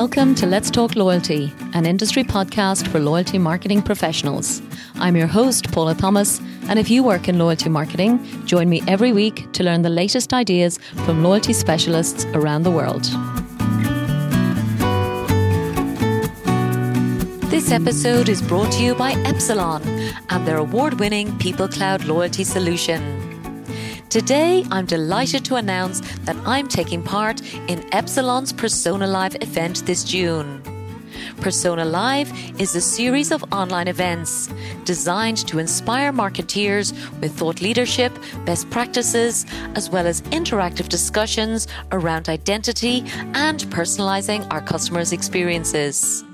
Welcome to Let's Talk Loyalty, an industry podcast for loyalty marketing professionals. I'm your host, Paula Thomas, and if you work in loyalty marketing, join me every week to learn the latest ideas from loyalty specialists around the world. This episode is brought to you by Epsilon and their award winning People Cloud loyalty solution. Today, I'm delighted to announce that I'm taking part in Epsilon's Persona Live event this June. Persona Live is a series of online events designed to inspire marketeers with thought leadership, best practices, as well as interactive discussions around identity and personalizing our customers' experiences.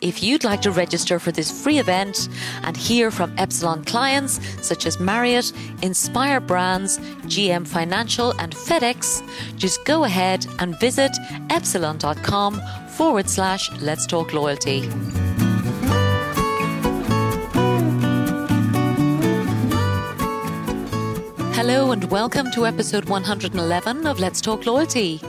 If you'd like to register for this free event and hear from Epsilon clients such as Marriott, Inspire Brands, GM Financial, and FedEx, just go ahead and visit epsilon.com forward slash let's talk loyalty. Hello and welcome to episode 111 of Let's Talk Loyalty.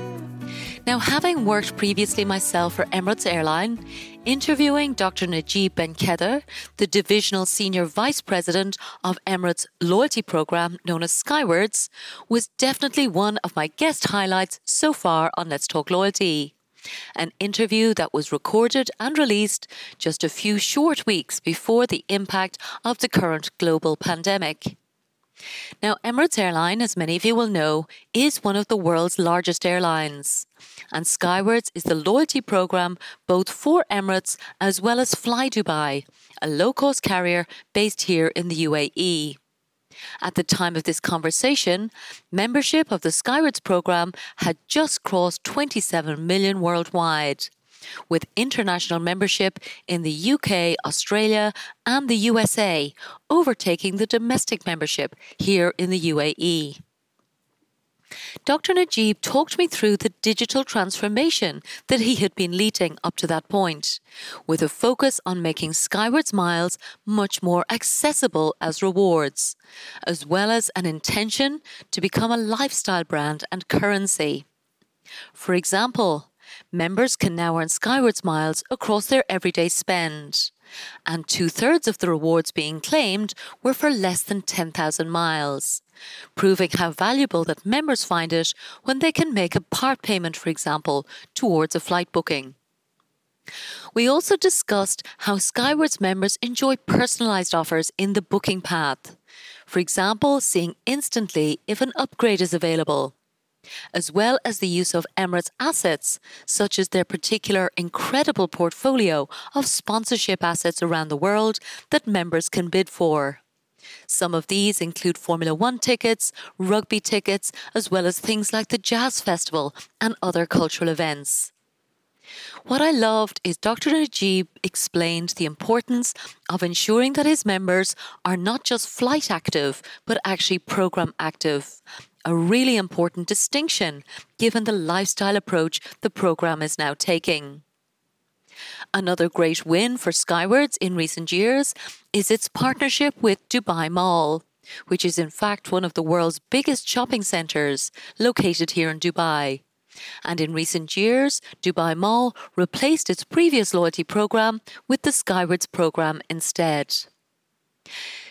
Now, having worked previously myself for Emirates Airline, interviewing Dr. Najib Ben-Kheder, the Divisional Senior Vice President of Emirates' loyalty program known as Skywards, was definitely one of my guest highlights so far on Let's Talk Loyalty. An interview that was recorded and released just a few short weeks before the impact of the current global pandemic. Now, Emirates Airline, as many of you will know, is one of the world's largest airlines. And Skywards is the loyalty program both for Emirates as well as Fly Dubai, a low cost carrier based here in the UAE. At the time of this conversation, membership of the Skywards program had just crossed 27 million worldwide with international membership in the UK, Australia, and the USA, overtaking the domestic membership here in the UAE. Dr. Najib talked me through the digital transformation that he had been leading up to that point, with a focus on making Skywards Miles much more accessible as rewards, as well as an intention to become a lifestyle brand and currency. For example, members can now earn Skywards miles across their everyday spend. And two thirds of the rewards being claimed were for less than 10,000 miles, proving how valuable that members find it when they can make a part payment, for example, towards a flight booking. We also discussed how Skywards members enjoy personalised offers in the booking path. For example, seeing instantly if an upgrade is available as well as the use of Emirates assets, such as their particular incredible portfolio of sponsorship assets around the world that members can bid for. Some of these include Formula One tickets, rugby tickets, as well as things like the Jazz Festival and other cultural events. What I loved is Dr. Najib explained the importance of ensuring that his members are not just flight active, but actually program active, a really important distinction given the lifestyle approach the program is now taking. Another great win for Skywards in recent years is its partnership with Dubai Mall, which is in fact one of the world's biggest shopping centres located here in Dubai. And in recent years, Dubai Mall replaced its previous loyalty program with the Skywards program instead.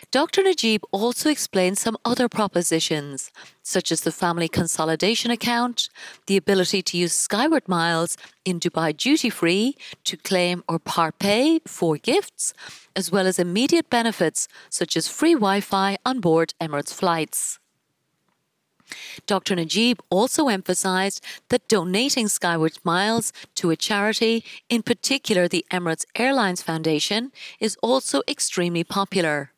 Dr. Najib also explained some other propositions, such as the family consolidation account, the ability to use Skyward Miles in Dubai duty free to claim or part pay for gifts, as well as immediate benefits such as free Wi Fi on board Emirates flights. Dr. Najib also emphasized that donating Skyward Miles to a charity, in particular the Emirates Airlines Foundation, is also extremely popular.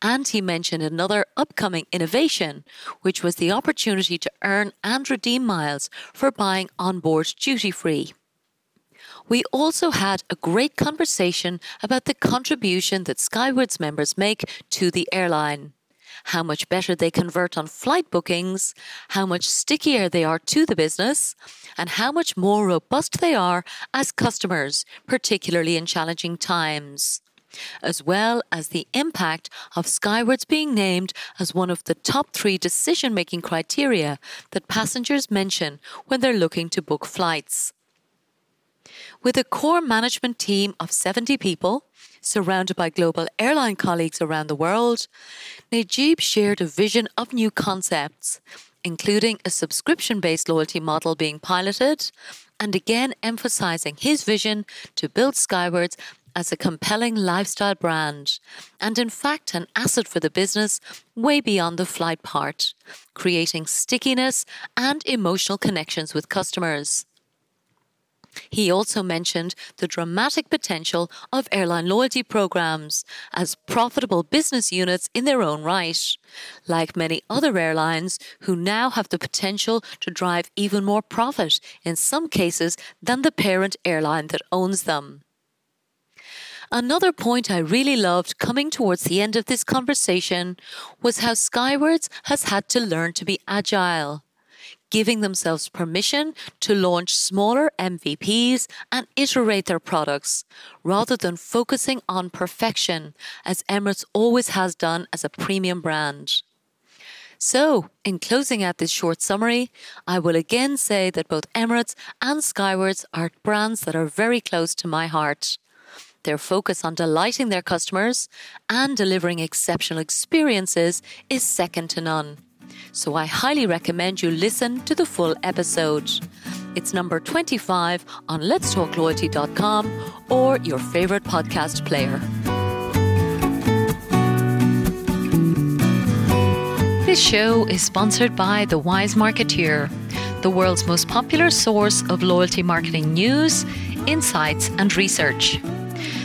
And he mentioned another upcoming innovation, which was the opportunity to earn and redeem miles for buying onboard duty free. We also had a great conversation about the contribution that Skywards members make to the airline. How much better they convert on flight bookings, how much stickier they are to the business, and how much more robust they are as customers, particularly in challenging times as well as the impact of Skywards being named as one of the top three decision making criteria that passengers mention when they're looking to book flights. With a core management team of 70 people, surrounded by global airline colleagues around the world, Najib shared a vision of new concepts, including a subscription based loyalty model being piloted, and again emphasizing his vision to build Skywards as a compelling lifestyle brand, and in fact, an asset for the business way beyond the flight part, creating stickiness and emotional connections with customers. He also mentioned the dramatic potential of airline loyalty programs as profitable business units in their own right, like many other airlines who now have the potential to drive even more profit in some cases than the parent airline that owns them. Another point I really loved coming towards the end of this conversation was how Skywards has had to learn to be agile giving themselves permission to launch smaller MVPs and iterate their products, rather than focusing on perfection, as Emirates always has done as a premium brand. So, in closing out this short summary, I will again say that both Emirates and Skywards are brands that are very close to my heart. Their focus on delighting their customers and delivering exceptional experiences is second to none so I highly recommend you listen to the full episode. It's number 25 on letstalkloyalty.com or your favorite podcast player. This show is sponsored by The Wise Marketeer, the world's most popular source of loyalty marketing news, insights, and research.